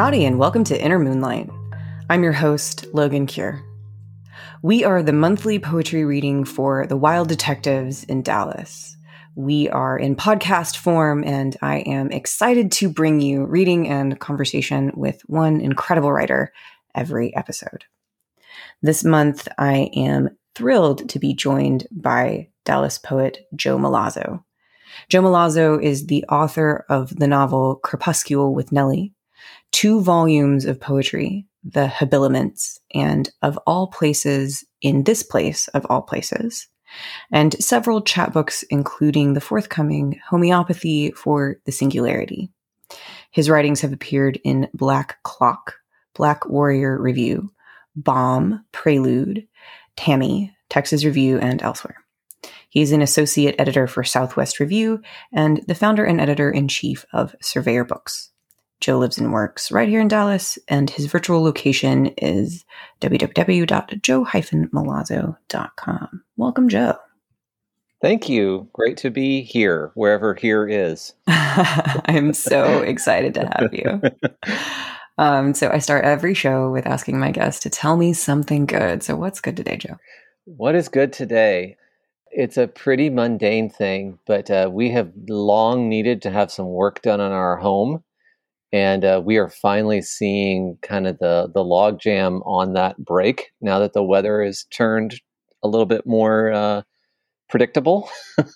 Howdy, and welcome to Inner Moonlight. I'm your host, Logan Cure. We are the monthly poetry reading for the Wild Detectives in Dallas. We are in podcast form, and I am excited to bring you reading and conversation with one incredible writer every episode. This month, I am thrilled to be joined by Dallas poet Joe Milazzo. Joe Milazzo is the author of the novel Crepuscule with Nellie, two volumes of poetry, The Habiliments, and Of All Places, In This Place of All Places, and several chapbooks, including the forthcoming Homeopathy for the Singularity. His writings have appeared in Black Clock, Black Warrior Review, Bomb, Prelude, Tammy, Texas Review, and elsewhere. He's an associate editor for Southwest Review and the founder and editor in chief of Surveyor Books. Joe lives and works right here in Dallas, and his virtual location is www.joe-milazzo.com. Welcome, Joe. Thank you. Great to be here, wherever here is. I'm so excited to have you. Um, so I start every show with asking my guests to tell me something good. So what's good today, Joe? What is good today? It's a pretty mundane thing, but uh, we have long needed to have some work done on our home, and uh, we are finally seeing kind of the the logjam on that break now that the weather has turned a little bit more uh, predictable.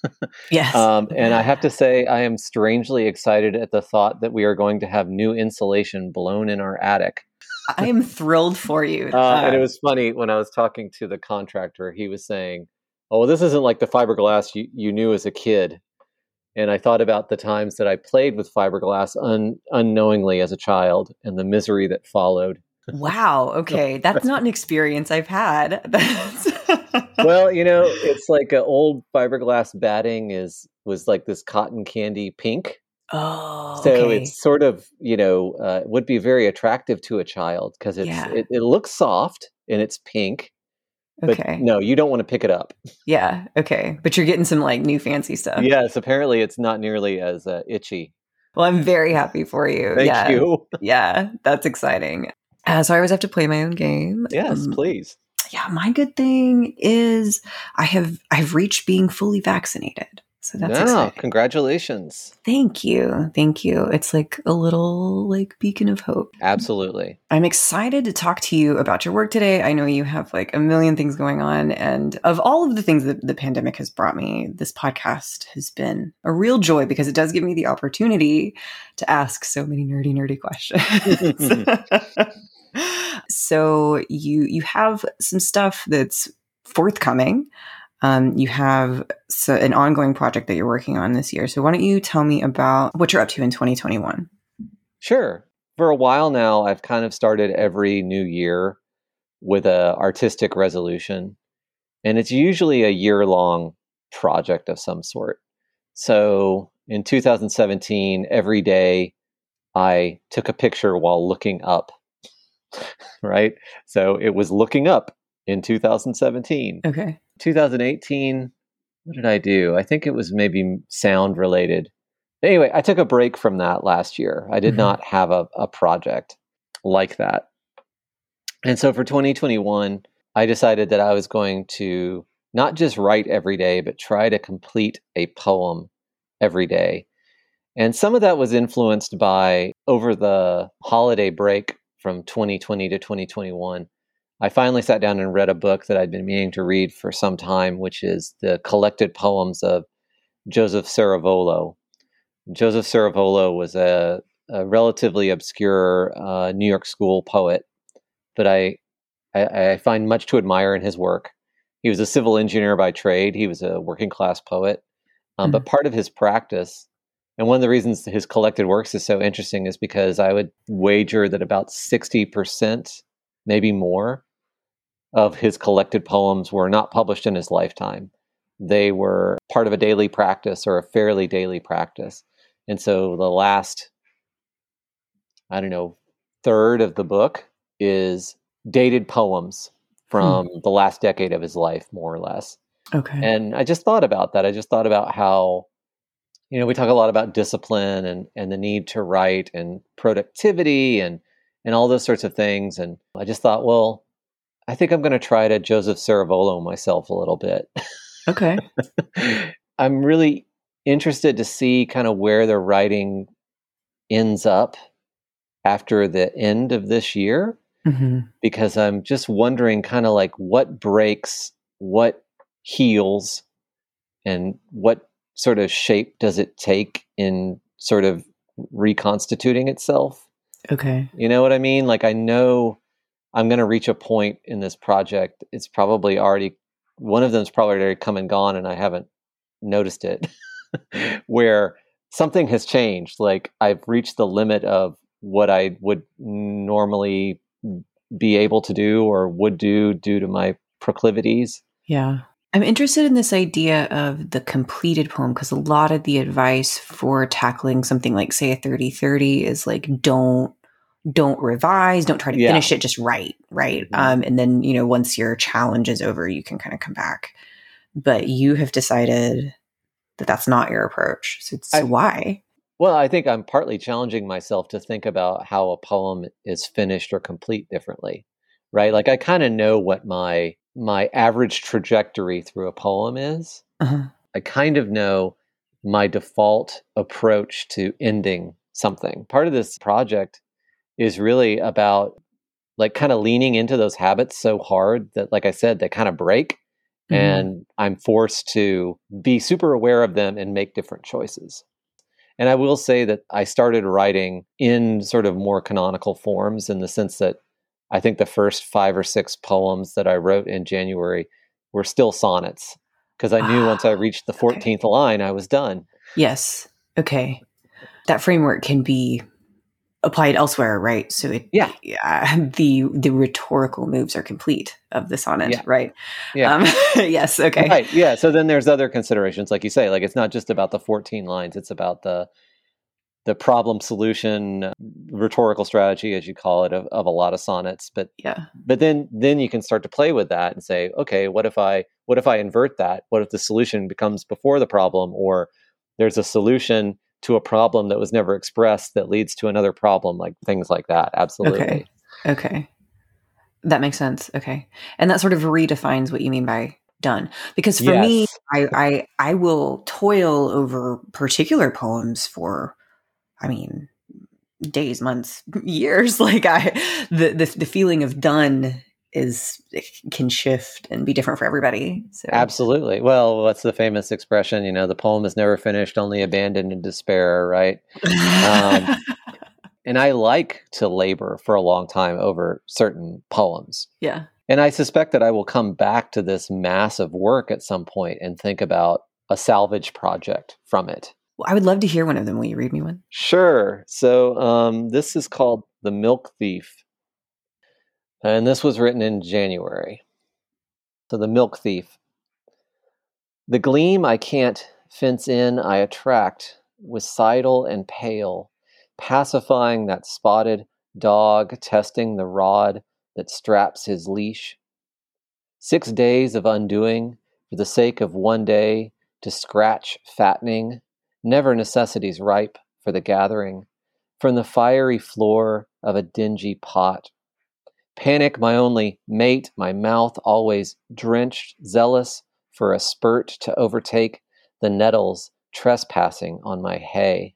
yes. Um, and I have to say, I am strangely excited at the thought that we are going to have new insulation blown in our attic. I am thrilled for you. Uh, and it was funny when I was talking to the contractor, he was saying, Oh, well, this isn't like the fiberglass you, you knew as a kid. And I thought about the times that I played with fiberglass un- unknowingly as a child and the misery that followed. Wow. Okay. That's not an experience I've had. well, you know, it's like an old fiberglass batting is was like this cotton candy pink. Oh, so okay. it's sort of you know uh, would be very attractive to a child because it's Yeah. it, it looks soft and it's pink. But okay. no, you don't want to pick it up. Yeah. Okay. But you're getting some like new fancy stuff. yes, apparently it's not nearly as uh, itchy. Well, I'm very happy for you. Thank yeah. you. Yeah. That's exciting. Uh, so I always have to play my own game. Yes, Um, please. yeah, my good thing is I have I've reached being fully vaccinated. So that's no, exciting. congratulations. Thank you. Thank you. It's like a little like beacon of hope. Absolutely. I'm excited to talk to you about your work today. I know you have like a million things going on. And of all of the things that the pandemic has brought me, this podcast has been a real joy because it does give me the opportunity to ask so many nerdy, nerdy questions. so you you have some stuff that's forthcoming. Um, you have so, an ongoing project that you're working on this year. So why don't you tell me about what you're up to in 2021? Sure. For a while now, I've kind of started every new year with a artistic resolution, and it's usually a year long project of some sort. So in 2017, every day I took a picture while looking up. right? So it was looking up in 2017. Okay. 2018, what did I do? I think it was maybe sound related. Anyway, I took a break from that last year. I did Mhm. not have a, a project like that. And so for 2021, I decided that I was going to not just write every day, but try to complete a poem every day. And some of that was influenced by over the holiday break from 2020 to 2021. I finally sat down and read a book that I'd been meaning to read for some time, which is the collected poems of Joseph Ceravolo. Joseph Ceravolo was a, a relatively obscure uh, New York school poet, but I, I, I find much to admire in his work. He was a civil engineer by trade. He was a working class poet, um, but part of his practice, and one of the reasons his collected works is so interesting, is because I would wager that about sixty percent, maybe more, of his collected poems were not published in his lifetime. They were part of a daily practice or a fairly daily practice. And so the last, I don't know, third of the book is dated poems hmm. from the last decade of his life, more or less. Okay. And I just thought about that. I just thought about how, you know, we talk a lot about discipline and, and the need to write and productivity and and all those sorts of things. And I just thought, well, I think I'm going to try to Joseph Ceravolo myself a little bit. Okay. I'm really interested to see kind of where the writing ends up after the end of this year hmm because I'm just wondering kind of like what breaks, what heals, and what sort of shape does it take in sort of reconstituting itself. Okay. You know what I mean? Like I know I'm going to reach a point in this project. It's probably already one of them's probably already come and gone, and I haven't noticed it. where something has changed. Like I've reached the limit of what I would normally be able to do or would do due to my proclivities. Yeah. I'm interested in this idea of the completed poem because a lot of the advice for tackling something like say a 30-30 is like don't don't revise, don't try to Yeah. finish it, just write, right? Mhm. Um, and then, you know, once your challenge is over, you can kind of come back. But you have decided that that's not your approach. So, so I- why? Well, I think I'm partly challenging myself to think about how a poem is finished or complete differently, right? Like I kind of know what my my average trajectory through a poem is. Uh-huh. I kind of know my default approach to ending something. Part of this project is really about like kind of leaning into those habits so hard that like I said they kind of break Mhm. and I'm forced to be super aware of them and make different choices. And I will say that I started writing in sort of more canonical forms in the sense that I think the first five or six poems that I wrote in January were still sonnets because I knew once I Ah, reached the okay. 14th line, I was done. Yes. Okay. That framework can be applied elsewhere, right? So it Yeah. yeah, the the rhetorical moves are complete of the sonnet, Yeah. right? Yeah. Um, yes, okay. Right. Yeah. So then there's other considerations, like you say, like it's not just about the 14 lines; it's about the the problem solution rhetorical strategy, as you call it, of, of a lot of sonnets. But Yeah. but then then you can start to play with that and say, okay, what if I what if I invert that? What if the solution becomes before the problem, or there's a solution to a problem that was never expressed that leads to another problem, like things like that. Absolutely. Okay. Okay. That makes sense. Okay. And that sort of redefines what you mean by done. Because for me, I, I I will toil over particular poems for I mean days, months, years. Like I the the, the feeling of done is can shift and be different for everybody. So Absolutely. Well, what's the famous expression? You know, the poem is never finished, only abandoned in despair, right? Um, And I like to labor for a long time over certain poems. yeah. And I suspect that I will come back to this massive work at some point and think about a salvage project from it. Well, I would love to hear one of them. Will you read me one? Sure. So um, this is called The Milk Thief. Uh, and this was written in January. So, The Milk Thief. The gleam I can't fence in, I attract, with sidle and pale, pacifying that spotted dog, testing the rod that straps his leash. Six days of undoing for the sake of one day to scratch fattening, never necessities ripe for the gathering, from the fiery floor of a dingy pot. Panic my only mate, my mouth always drenched, zealous for a spurt to overtake the nettles trespassing on my hay.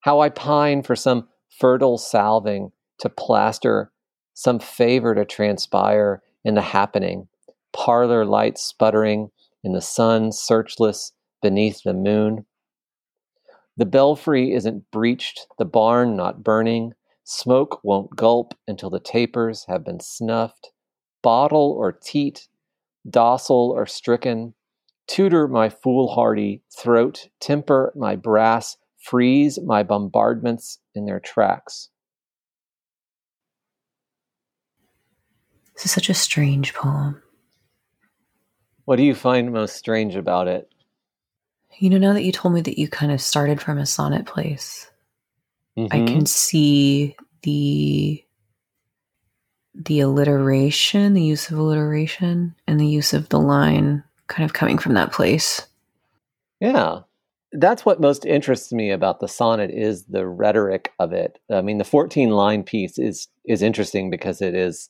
How I pine for some fertile salving to plaster, some favor to transpire in the happening, parlor lights sputtering in the sun searchless beneath the moon. The belfry isn't breached, the barn not burning, smoke won't gulp until the tapers have been snuffed, bottle or teat, docile or stricken, tutor my foolhardy throat, temper my brass, freeze my bombardments in their tracks. This is such a strange poem. What do you find most strange about it? You know, now that you told me that you kind of started from a sonnet place, I Mhm. can see the the alliteration, the use of alliteration, and the use of the line kind of coming from that place. Yeah. that's what most interests me about the sonnet is the rhetoric of it. I mean, the 14 line piece is is interesting because it is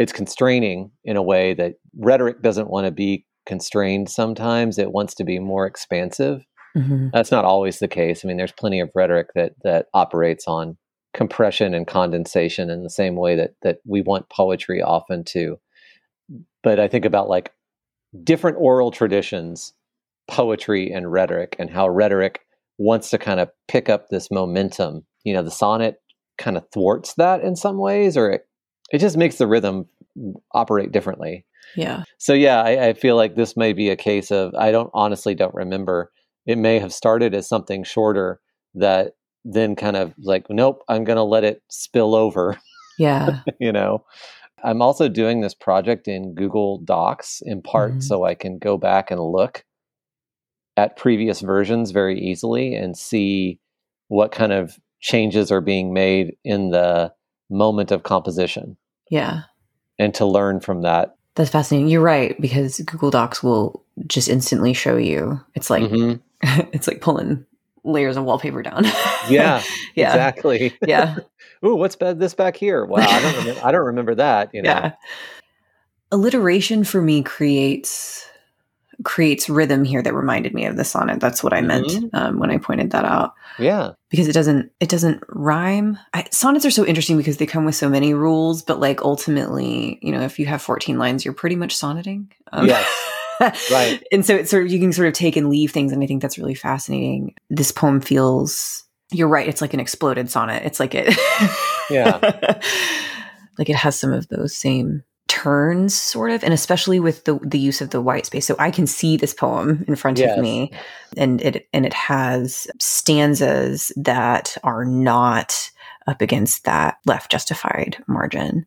it's constraining in a way that rhetoric doesn't want to be constrained sometimes it wants to be more expansive mm-hmm. that's not always the case. I mean there's plenty of rhetoric that that operates on compression and condensation in the same way that that we want poetry often to. But i think about like different oral traditions poetry and rhetoric and how rhetoric wants to kind of pick up this momentum. You know the sonnet kind of thwarts that in some ways or it, it just makes the rhythm operate differently. Yeah. So yeah I, I feel like this may be a case of i don't honestly don't remember it may have started as something shorter that then kind of like nope i'm going to let it spill over yeah you know i'm also doing this project in google docs in part mm-hmm. so i can go back and look at previous versions very easily and see what kind of changes are being made in the moment of composition. Yeah. And to learn from that. That's fascinating. You're right because Google Docs will just instantly show you. It's like mm-hmm. it's like pulling layers of wallpaper down. yeah, yeah, exactly. Yeah. Ooh, what's this back here? Wow, I don't remember, I don't remember that. You know? Yeah. Alliteration for me creates creates rhythm here that reminded me of the sonnet. That's what I meant mm-hmm. um, when I pointed that out. Yeah, because it doesn't it doesn't rhyme. I, sonnets are so interesting because they come with so many rules, but like ultimately, you know, if you have fourteen lines, you're pretty much sonneting. Um, yes. right. And so it's sort of you can sort of take and leave things, and I think that's really fascinating. This poem feels. You're right. It's like an exploded sonnet. It's like it. yeah. like it has some of those same turns sort of and especially with the the use of the white space. So i can see this poem in front yes. of me and it and it has stanzas that are not up against that left justified margin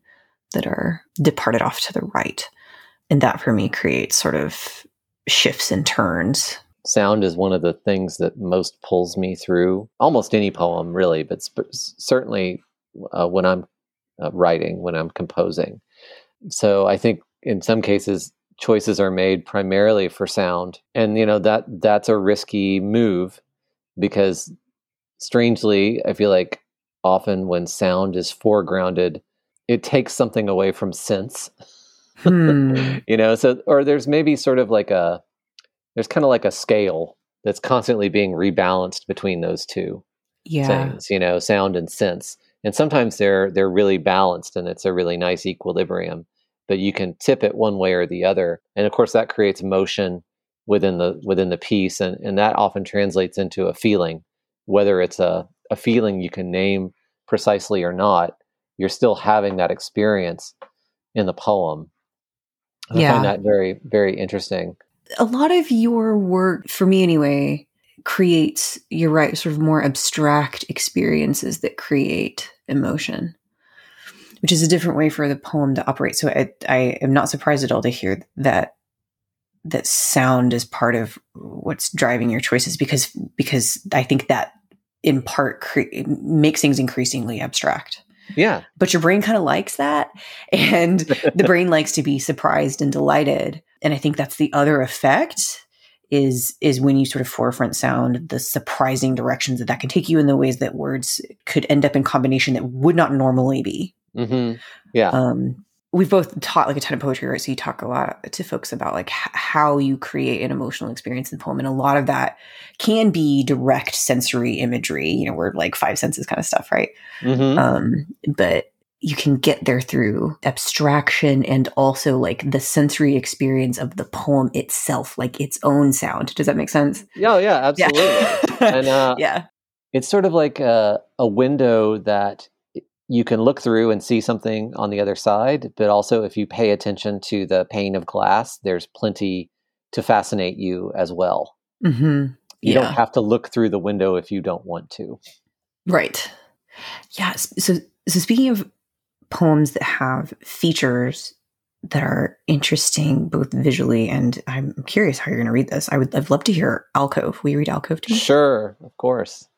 that are departed off to the right. And that for me creates sort of shifts and turns. Sound is one of the things that most pulls me through almost any poem really but sp- certainly uh, when i'm uh, writing when i'm composing so I think in some cases choices are made primarily for sound, and you know that that's a risky move because strangely, I feel like often when sound is foregrounded, it takes something away from sense. Hmm. you know, so or there's maybe sort of like a there's kind of like a scale that's constantly being rebalanced between those two yeah. things, you know, sound and sense. And sometimes they're they're really balanced and it's a really nice equilibrium but you can tip it one way or the other. And of course that creates motion within the within the piece and, and that often translates into a feeling, whether it's a, a feeling you can name precisely or not, you're still having that experience in the poem. I yeah. find that very, very interesting. A lot of your work, for me anyway, creates, you're right, sort of more abstract experiences that create emotion which is a different way for the poem to operate. So I, I am not surprised at all to hear that that sound is part of what's driving your choices because because I think that in part cre- makes things increasingly abstract. Yeah. But your brain kind of likes that and the brain likes to be surprised and delighted. And I think that's the other effect is is when you sort of forefront sound the surprising directions that that can take you in the ways that words could end up in combination that would not normally be Mm-hmm. Yeah. Um, we've both taught like a ton of poetry, right? So you talk a lot to folks about like h- how you create an emotional experience in the poem, and a lot of that can be direct sensory imagery. You know, where like five senses kind of stuff, right? Mm-hmm. Um, but you can get there through abstraction and also like the sensory experience of the poem itself, like its own sound. Does that make sense? Yeah, yeah, absolutely. Yeah. and uh, yeah, it's sort of like a, a window that you can look through and see something on the other side, but also if you pay attention to the pane of glass, there's plenty to fascinate you as well. Mm-hmm. You yeah. don't have to look through the window if you don't want to. Right. Yeah. So, so speaking of poems that have features that are interesting both visually and I'm curious how you're going to read this. I would I'd love to hear Alcove. Will you read Alcove to me? Sure, of course.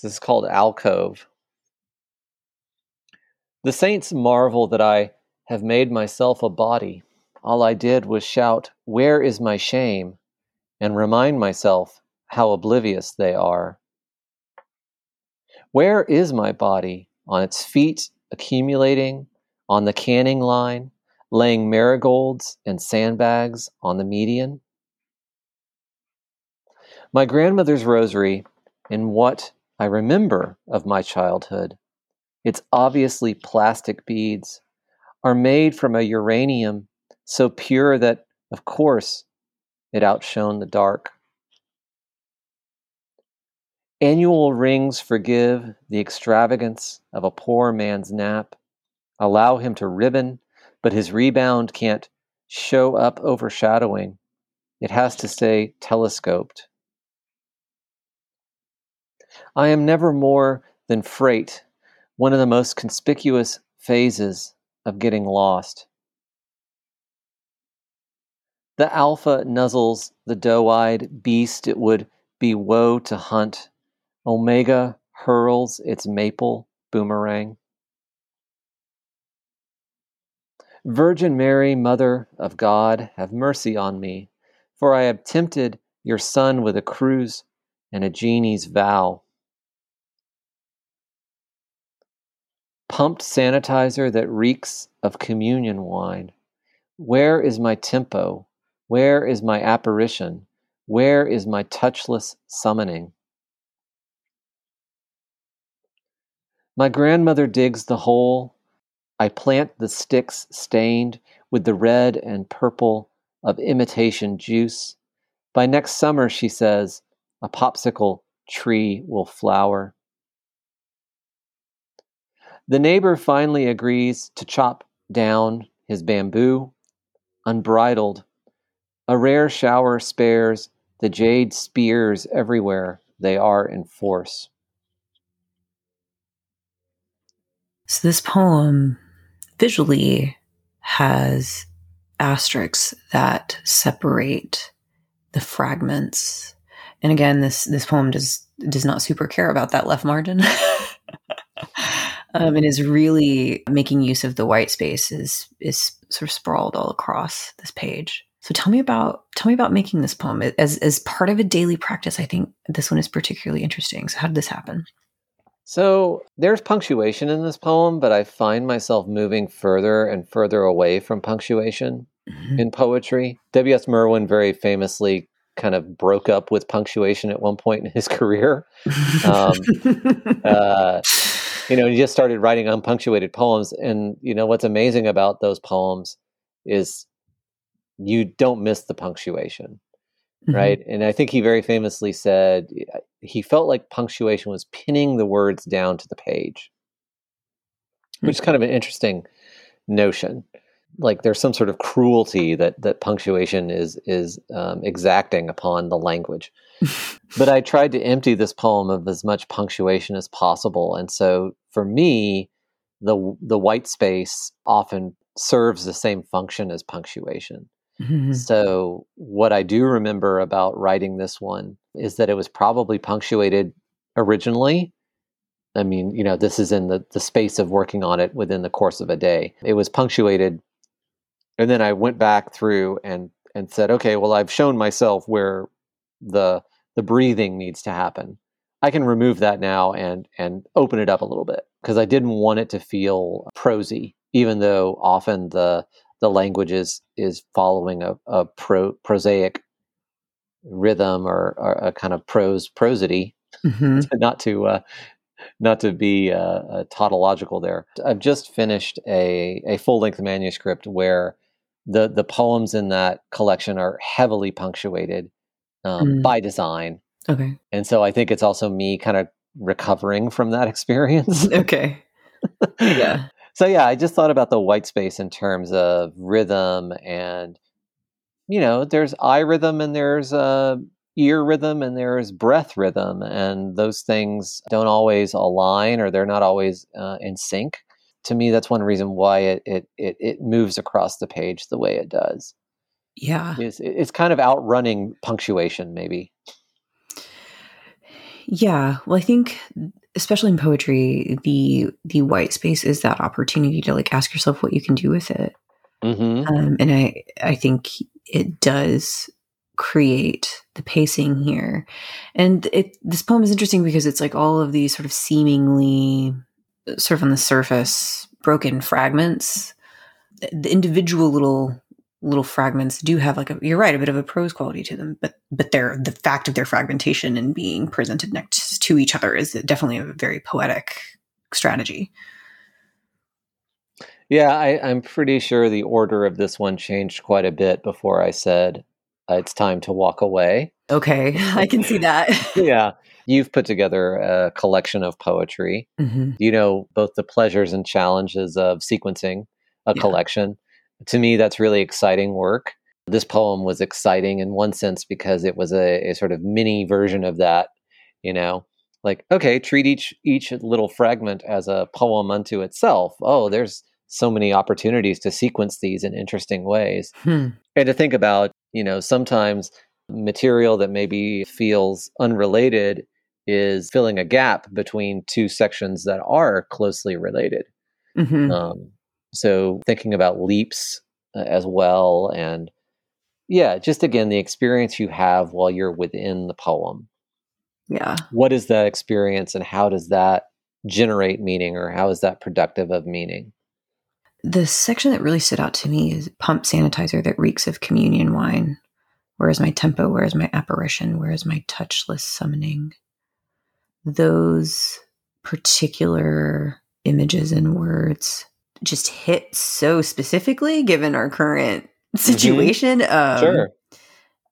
This is called Alcove. The saints marvel that I have made myself a body. All I did was shout, Where is my shame? and remind myself how oblivious they are. Where is my body? On its feet, accumulating, on the canning line, laying marigolds and sandbags on the median? My grandmother's rosary, in what I remember of my childhood, its obviously plastic beads, are made from a uranium so pure that, of course, it outshone the dark. Annual rings forgive the extravagance of a poor man's nap, allow him to ribbon, but his rebound can't show up overshadowing. It has to stay telescoped. I am never more than freight, one of the most conspicuous phases of getting lost. The alpha nuzzles the doe eyed beast it would be woe to hunt. Omega hurls its maple boomerang. Virgin Mary, Mother of God, have mercy on me, for I have tempted your son with a cruise and a genie's vow. Pumped sanitizer that reeks of communion wine. Where is my tempo? Where is my apparition? Where is my touchless summoning? My grandmother digs the hole. I plant the sticks stained with the red and purple of imitation juice. By next summer, she says, a popsicle tree will flower. The neighbor finally agrees to chop down his bamboo, unbridled. A rare shower spares the jade spears everywhere they are in force. So, this poem visually has asterisks that separate the fragments. And again, this this poem does does not super care about that left margin. um, and is really making use of the white space is is sort of sprawled all across this page. So tell me about tell me about making this poem as as part of a daily practice. I think this one is particularly interesting. So how did this happen? So there's punctuation in this poem, but I find myself moving further and further away from punctuation mm-hmm. in poetry. W.S. Merwin very famously kind of broke up with punctuation at one point in his career. Um, uh, you know, he just started writing unpunctuated poems. And, you know, what's amazing about those poems is you don't miss the punctuation. Mm-hmm. Right. And I think he very famously said he felt like punctuation was pinning the words down to the page, which is kind of an interesting notion. Like there's some sort of cruelty that that punctuation is is um, exacting upon the language. but I tried to empty this poem of as much punctuation as possible, and so for me, the the white space often serves the same function as punctuation. Mm-hmm. So what I do remember about writing this one is that it was probably punctuated originally. I mean, you know, this is in the, the space of working on it within the course of a day. It was punctuated and then I went back through and and said, okay, well I've shown myself where the the breathing needs to happen. I can remove that now and and open it up a little bit because I didn't want it to feel prosy, even though often the the language is is following a, a pro, prosaic rhythm or, or, a kind of prose prosody, mm-hmm. not to uh, not to be uh, uh, tautological there. I've just finished a a full length manuscript where the the poems in that collection are heavily punctuated um, mm. by design Okay. And so I think it's also me kind of recovering from that experience. okay. Yeah. so yeah, I just thought about the white space in terms of rhythm and you know, there's eye rhythm and there's uh ear rhythm and there's breath rhythm and those things don't always align or they're not always uh, in sync to me that's one reason why it, it it it moves across the page the way it does yeah it's, it's kind of outrunning punctuation maybe yeah. Well, I think especially in poetry, the the white space is that opportunity to like ask yourself what you can do with it. Mm-hmm. Um, and I I think it does create the pacing here. And it this poem is interesting because it's like all of these sort of seemingly sort of on the surface broken fragments. The individual little little fragments do have like a you're right a bit of a prose quality to them but but they're the fact of their fragmentation and being presented next to each other is definitely a very poetic strategy yeah I, i'm pretty sure the order of this one changed quite a bit before i said uh, it's time to walk away. Okay, I can see that. yeah. You've put together a collection of poetry. Mm-hmm. You know both the pleasures and challenges of sequencing a yeah. collection. To me, that's really exciting work. This poem was exciting in one sense because it was a, a sort of mini version of that. You know, like okay, treat each each little fragment as a poem unto itself. Oh, there's so many opportunities to sequence these in interesting ways. Hmm. And to think about you know, sometimes material that maybe feels unrelated is filling a gap between two sections that are closely related. Mm-hmm. Um, so thinking about leaps uh, as well, and yeah, just again the experience you have while you're within the poem. Yeah, what is that experience, and how does that generate meaning, or how is that productive of meaning? The section that really stood out to me is pump sanitizer that reeks of communion wine. Where is my tempo? Where is my apparition? Where is my touchless summoning? Those particular images and words just hit so specifically given our current mm-hmm. situation. Mm-hmm. Um, sure.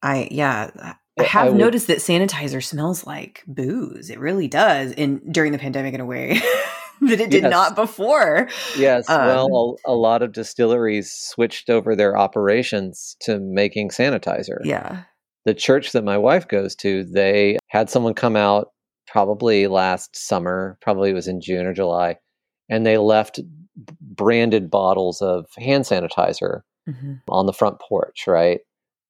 I, yeah, I have I would, noticed that sanitizer smells like booze. It really does in during the pandemic in a way. that it did yes. not before. Yes. Um, well, a, a, lot of distilleries switched over their operations to making sanitizer. Yeah. The church that my wife goes to, they had someone come out probably last summer, probably was in June or July, and they left branded bottles of hand sanitizer mm-hmm. on the front porch, right?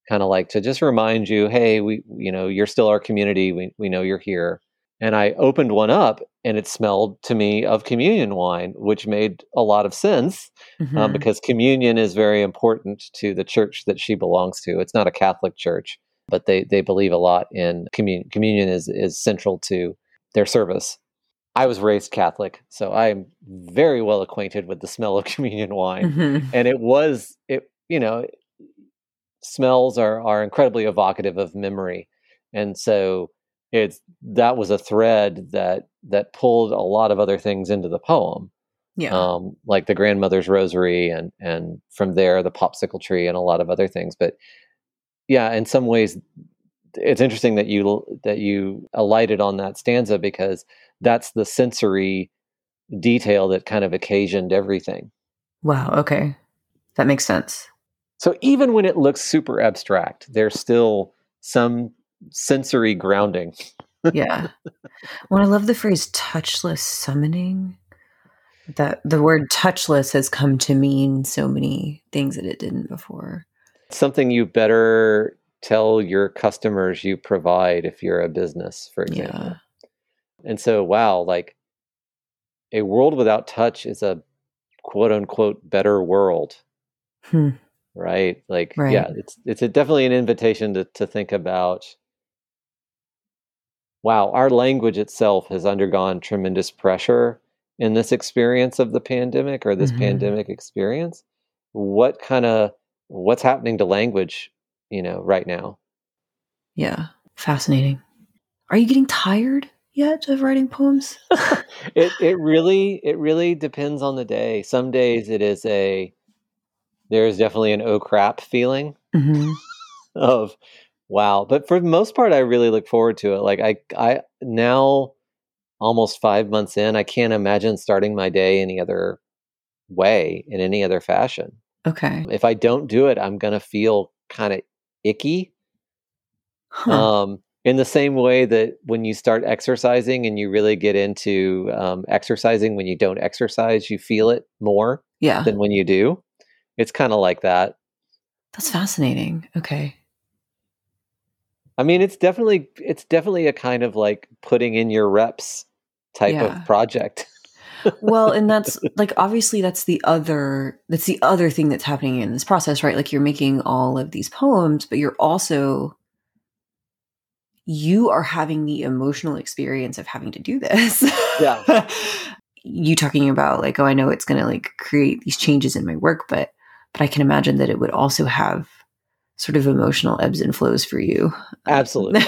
Kind of like to just remind you, hey, we, you know, you're still our community. We, we know you're here. And I opened one up and it smelled to me of communion wine, which made a lot of sense um, mm-hmm. um, because communion is very important to the church that she belongs to. It's not a Catholic church, but they, they believe a lot in communion. Communion is, is central to their service. I was raised Catholic, so I'm very well acquainted with the smell of communion wine. Mm-hmm. And it was, it you know, smells are, are incredibly evocative of memory. And so it's that was a thread that that pulled a lot of other things into the poem yeah um, like the grandmother's rosary and and from there the popsicle tree and a lot of other things but yeah in some ways it's interesting that you that you alighted on that stanza because that's the sensory detail that kind of occasioned everything wow okay that makes sense so even when it looks super abstract there's still some sensory grounding. yeah. Well, I love the phrase touchless summoning. That the word touchless has come to mean so many things that it didn't before. Something you better tell your customers you provide if you're a business, for example. Yeah. And so, wow, like a world without touch is a quote unquote better world. Hmm. Right? Like, right. yeah, it's it's a, definitely an invitation to to think about wow, our language itself has undergone tremendous pressure in this experience of the pandemic or this mm-hmm. pandemic experience. What kind of what's happening to language, you know, right now? Yeah, fascinating. Are you getting tired yet of writing poems? it it really it really depends on the day. Some days it is a there is definitely an oh crap feeling mm-hmm. of Wow. But for the most part, I really look forward to it. Like I, I now almost five months in, I can't imagine starting my day any other way in any other fashion. Okay. If I don't do it, I'm going to feel kind of icky. Huh. Um, in the same way that when you start exercising and you really get into um, exercising, when you don't exercise, you feel it more yeah. than when you do. It's kind of like that. That's fascinating. Okay. I mean, it's definitely it's definitely a kind of like putting in your reps type yeah. of project. Well, and that's like obviously that's the other that's the other thing that's happening in this process, right? Like you're making all of these poems, but you're also you are having the emotional experience of having to do this. Yeah. you talking about like, oh, I know it's going to like create these changes in my work, but but I can imagine that it would also have sort of emotional ebbs and flows for you. Absolutely.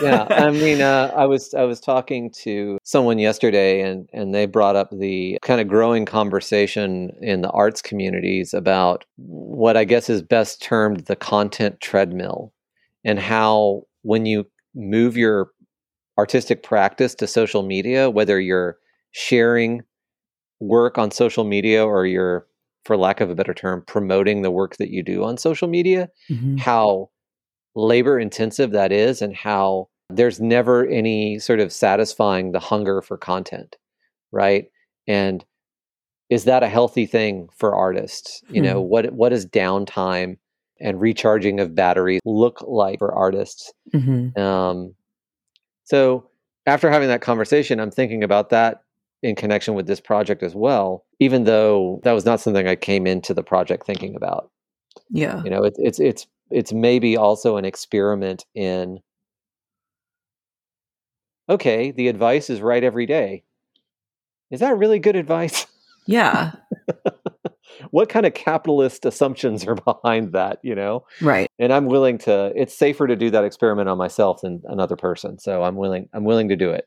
Yeah, I mean, uh, I was I was talking to someone yesterday, and and they brought up the kind of growing conversation in the arts communities about what I guess is best termed the content treadmill, and how when you move your artistic practice to social media, whether you're sharing work on social media or you're for lack of a better term promoting the work that you do on social media Mhm. how labor intensive that is and how there's never any sort of satisfying the hunger for content right and is that a healthy thing for artists you know Hmm. what what does downtime and recharging of batteries look like for artists Mhm. um, so after having that conversation, I'm thinking about that in connection with this project as well, even though that was not something I came into the project thinking about. Yeah. You know, it's it's it's it's maybe also an experiment in okay, the advice is right every day. Is that really good advice? Yeah. what kind of capitalist assumptions are behind that, you know? Right. and I'm willing to. It's safer to do that experiment on myself than another person, so I'm willing. I'm willing to do it.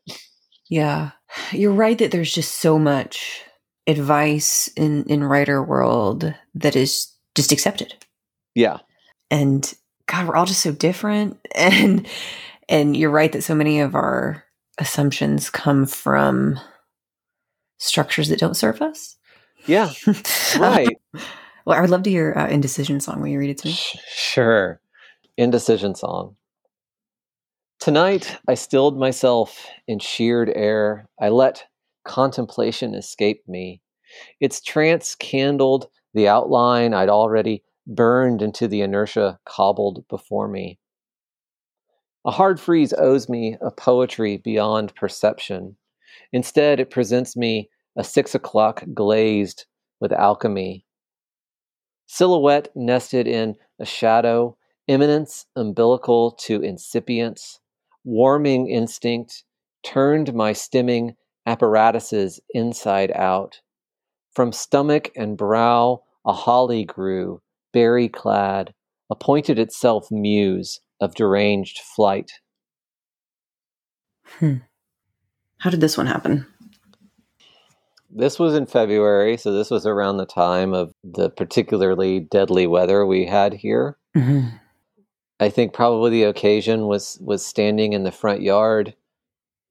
Yeah. You're right that there's just so much advice in in writer world that is just accepted. Yeah, And god, we're all just so different and and you're right that so many of our assumptions come from structures that don't serve us. yeah, right. well, I'd love to hear uh, indecision song. Will you read it to me? Sure. Indecision song. Tonight, I stilled myself in sheared air. I let contemplation escape me. Its trance candled the outline I'd already burned into the inertia cobbled before me. A hard freeze owes me a poetry beyond perception. Instead, it presents me a six o'clock glazed with alchemy. Silhouette nested in a shadow, imminence umbilical to incipience, warming instinct turned my stimming apparatuses inside out. From stomach and brow a holly grew, berry clad, appointed itself muse of deranged flight. Hmm. How did this one happen? This was in February, so this was around the time of the particularly deadly weather we had here. Mhm. I think probably the occasion was was standing in the front yard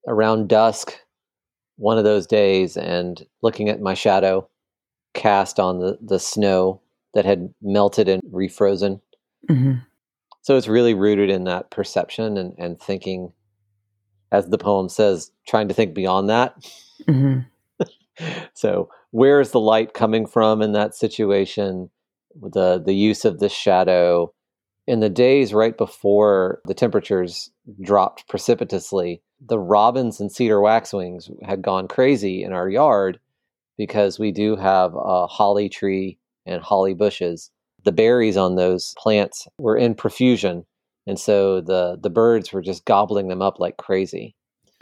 around dusk one of those days and looking at my shadow cast on the, the snow that had melted and refrozen. Mhm. So it's really rooted in that perception and, and thinking, as the poem says, trying to think beyond that. Mhm. so where is the light coming from in that situation? The the use of the shadow in the days right before the temperatures dropped precipitously, the robins and cedar waxwings had gone crazy in our yard because we do have a holly tree and holly bushes. The berries on those plants were in profusion, and so the the birds were just gobbling them up like crazy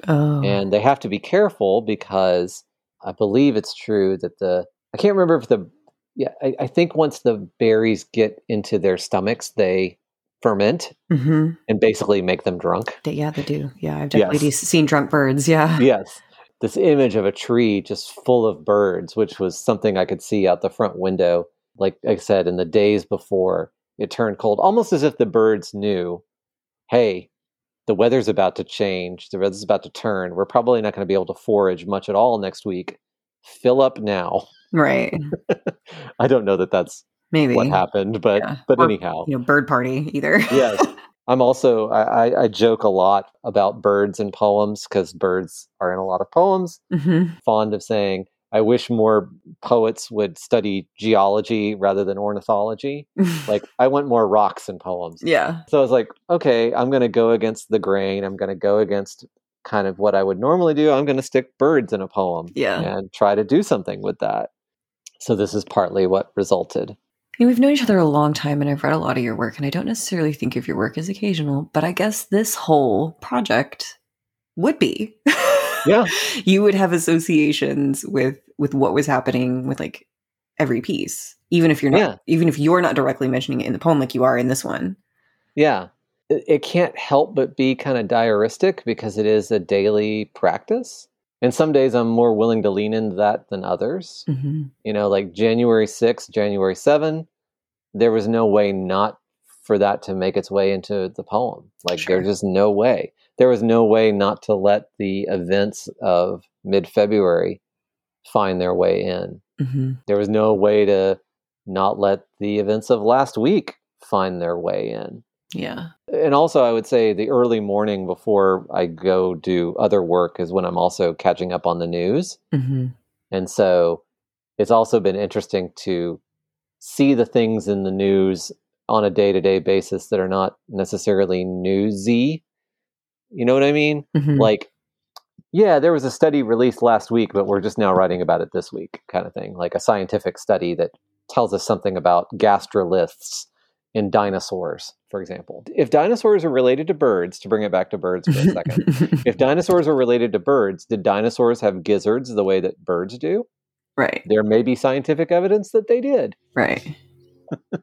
Oh. and they have to be careful because I believe it's true that the I can't remember if the yeah I, I think once the berries get into their stomachs they ferment Mhm. and basically make them drunk. Yeah, they do. Yeah, I've definitely Yes. seen drunk birds. Yeah. yes, this image of a tree just full of birds, which was something I could see out the front window. Like I said, in the days before it turned cold, almost as if the birds knew, hey, the weather's about to change. The weather's about to turn. We're probably not going to be able to forage much at all next week. Fill up now. Right. I don't know that that's Maybe. what happened, but Yeah. but Or, anyhow, You know, bird party either. yes. I'm also I, I, joke a lot about birds and poems because birds are in a lot of poems. hmm Fond of saying, I wish more poets would study geology rather than ornithology. Like I want more rocks in poems. yeah. So I was like, okay, I'm going to go against the grain. I'm going to go against kind of what I would normally do. I'm going to stick birds in a poem Yeah. and try to do something with that. So this is partly what resulted. You know, we've known each other a long time and I've read a lot of your work and I don't necessarily think of your work as occasional, but I guess this whole project would be. Yeah. you would have associations with with what was happening with like every piece, even if you're not Yeah. even if you're not directly mentioning it in the poem like you are in this one. Yeah. It, it can't help but be kind of diaristic because it is a daily practice. And some days I'm more willing to lean into that than others. Mm-hmm. You know, like January 6th, January 7, there was no way not for that to make its way into the poem. Like Sure. there's just no way. There was no way not to let the events of mid February find their way in. Mm-hmm. There was no way to not let the events of last week find their way in. Yeah. And also, I would say the early morning before I go do other work is when I'm also catching up on the news. Mm-hmm. And so it's also been interesting to see the things in the news on a day to day basis that are not necessarily newsy. You know what I mean? Mm-hmm. Like, yeah, there was a study released last week, but we're just now writing about it this week, kind of thing. Like a scientific study that tells us something about gastroliths in dinosaurs, for example. If dinosaurs are related to birds, to bring it back to birds for a second, if dinosaurs are related to birds, did dinosaurs have gizzards the way that birds do? right. There may be scientific evidence that they did. Right.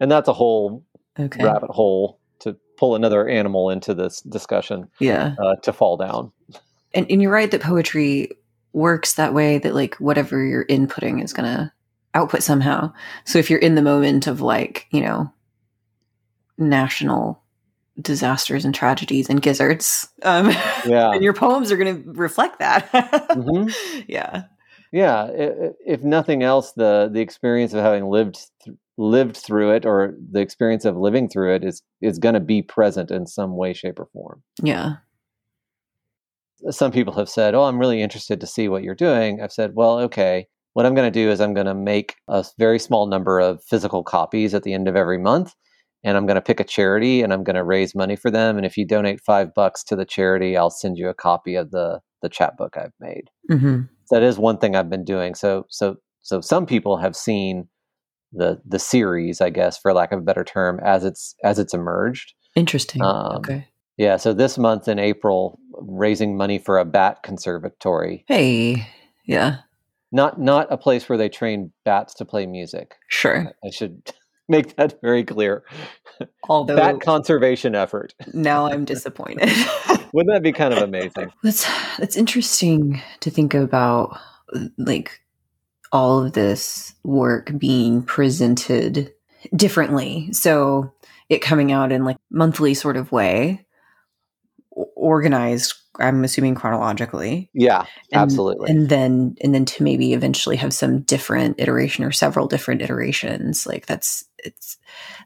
And that's a whole Okay. rabbit hole pull another animal into this discussion Yeah. uh, to fall down. And, and you're right that poetry works that way that like whatever you're inputting is going to output somehow. So if you're in the moment of like, you know, national disasters and tragedies and gizzards, um, Yeah. and your poems are going to reflect that. Mhm. Yeah. Yeah, if nothing else, the the experience of having lived th- lived through it, or the experience of living through it, is is going to be present in some way, shape, or form. Yeah. Some people have said, "Oh, I'm really interested to see what you're doing." I've said, "Well, okay. What I'm going to do is I'm going to make a very small number of physical copies at the end of every month, and I'm going to pick a charity and I'm going to raise money for them. And if you donate five bucks to the charity, I'll send you a copy of the the chapbook I've made." hmm that is one thing I've been doing. So so so some people have seen the the series, I guess, for lack of a better term, as it's as it's emerged. Interesting. Um, okay. Yeah. So this month in April, raising money for a bat conservatory. Hey. Yeah. Not not a place where they train bats to play music. Sure. I should make that very clear. Although Bat conservation effort. now I'm disappointed. Wouldn't that be kind of amazing? That's that's interesting to think about like all of this work being presented differently. So it coming out in like monthly sort of way, organized, I'm assuming chronologically. Yeah, And- absolutely. And then and then to maybe eventually have some different iteration or several different iterations. Like that's it's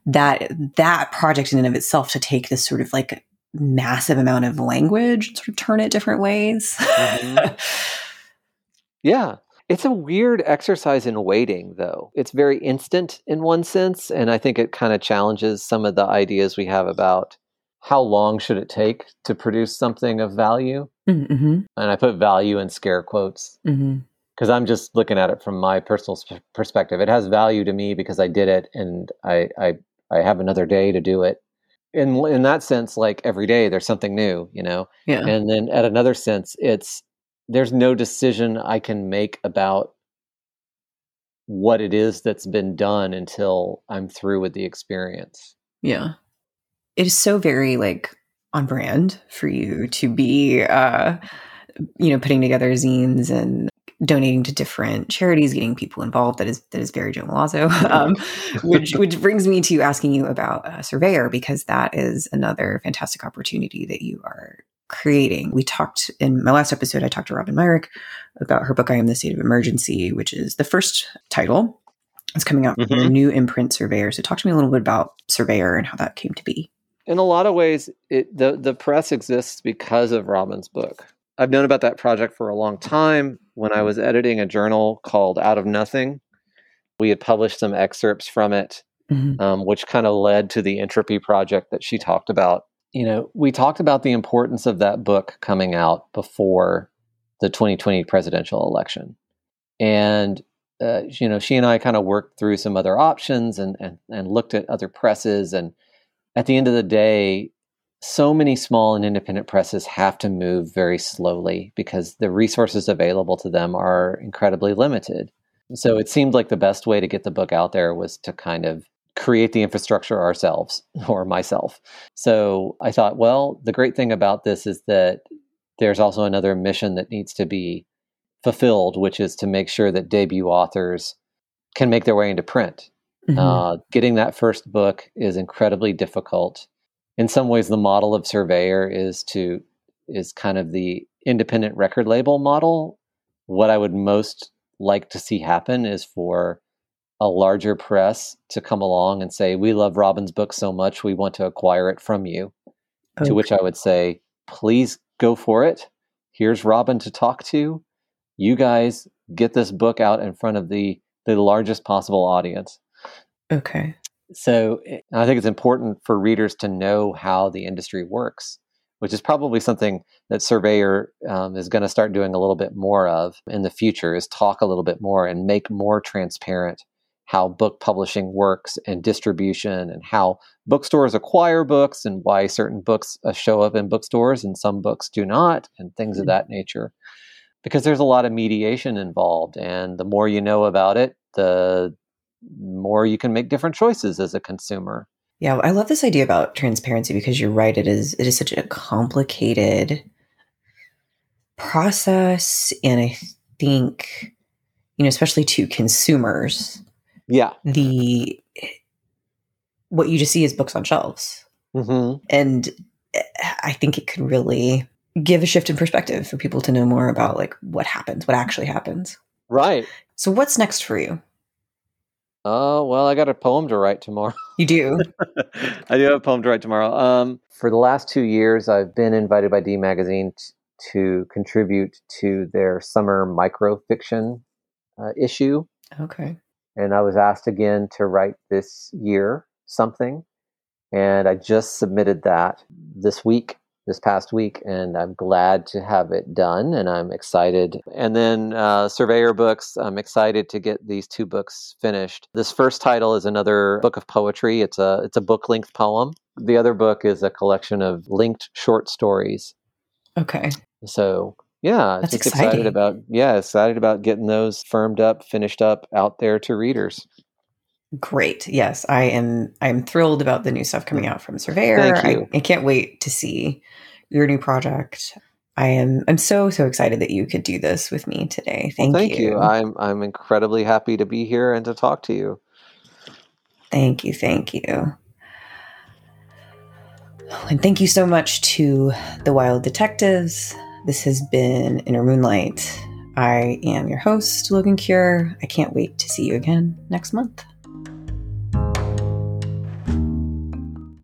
that that project in and of itself to take this sort of like massive amount of language and sort of turn it different ways. Mhm. Yeah. It's a weird exercise in waiting, though. It's very instant in one sense. And I think it kind of challenges some of the ideas we have about how long should it take to produce something of value. mm-hmm. And I put value in scare quotes Mm-hmm. because I'm just looking at it from my personal sp- perspective. It has value to me because I did it and I, I, I have another day to do it. In, in that sense, like every day, there's something new, you know? Yeah. and then at another sense it's there's no decision i can make about what it is that's been done until i'm through with the experience Yeah. It is so very like on brand for you to be uh you know putting together zines and donating to different charities, getting people involved. That is that is very Joe Milazzo. Um, which which brings me to asking you about uh, Surveyor because that is another fantastic opportunity that you are creating. We talked in my last episode. I talked to Robin Myrick about her book "I Am the State of Emergency," which is the first title. It's coming out from your Mhm. new imprint, Surveyor. So, talk to me a little bit about Surveyor and how that came to be. in a lot of ways it the the press exists because of robin's book i've known about that project for a long time when i was editing a journal called out of nothing we had published some excerpts from it Mhm. um, which kind of led to the entropy project that she talked about. You know, we talked about the importance of that book coming out before the 2020 presidential election. And uh, you know, she and I kind of worked through some other options and, and and looked at other presses. And at the end of the day, so many small and independent presses have to move very slowly because the resources available to them are incredibly limited. So it seemed like the best way to get the book out there was to kind of create the infrastructure ourselves or myself. So I thought, well, the great thing about this is that there's also another mission that needs to be fulfilled, which is to make sure that debut authors can make their way into print. Mm-hmm. Uh, getting that first book is incredibly difficult. In some ways, the model of Surveyor is to is kind of the independent record label model. What I would most like to see happen is for a larger press to come along and say, "We love Robin's book so much, we want to acquire it from you." Okay. To which I would say, "Please go for it. Here's Robin to talk to you guys get this book out in front of the the largest possible audience. Okay. So I think it's important for readers to know how the industry works, which is probably something that Surveyor um, is going to start doing a little bit more of in the future. Is talk a little bit more and make more transparent how book publishing works and distribution and how bookstores acquire books and why certain books uh, show up in bookstores and some books do not and things mm-hmm. of that nature because there's a lot of mediation involved and the more you know about it the more you can make different choices as a consumer yeah i love this idea about transparency because you're right it is it is such a complicated process and i think you know especially to consumers yeah the what you just see is books on shelves mm-hmm. and eh, i think it could really give a shift in perspective for people to know more about like what happens, what actually happens. Right. So what's next for you? Oh, well, I got a poem to write tomorrow. You do? I do have a poem to write tomorrow. Um, for the last two years, I've been invited by D Magazine t- to contribute to their summer microfiction uh, issue. Okay. And I was asked again to write this year something. And I just submitted that this week this past week, and I'm glad to have it done, and I'm excited. And then uh, Surveyor Books, I'm excited to get these two books finished. This first title is another book of poetry. It's a it's a book length poem. The other book is a collection of linked short stories. Okay. So yeah, That's just exciting. excited about yeah, excited about getting those firmed up, finished up, out there to readers. Great. Yes, I am. I'm thrilled about the new stuff coming out from Surveyor. I, I, can't wait to see your new project. I am. I'm so so excited that you could do this with me today. Thank, well, thank you. you. I'm I'm incredibly happy to be here and to talk to you. Thank you. Thank you. And thank you so much to the Wild Detectives. This has been Inner Moonlight. I am your host, Logen Cure. I can't wait to see you again next month.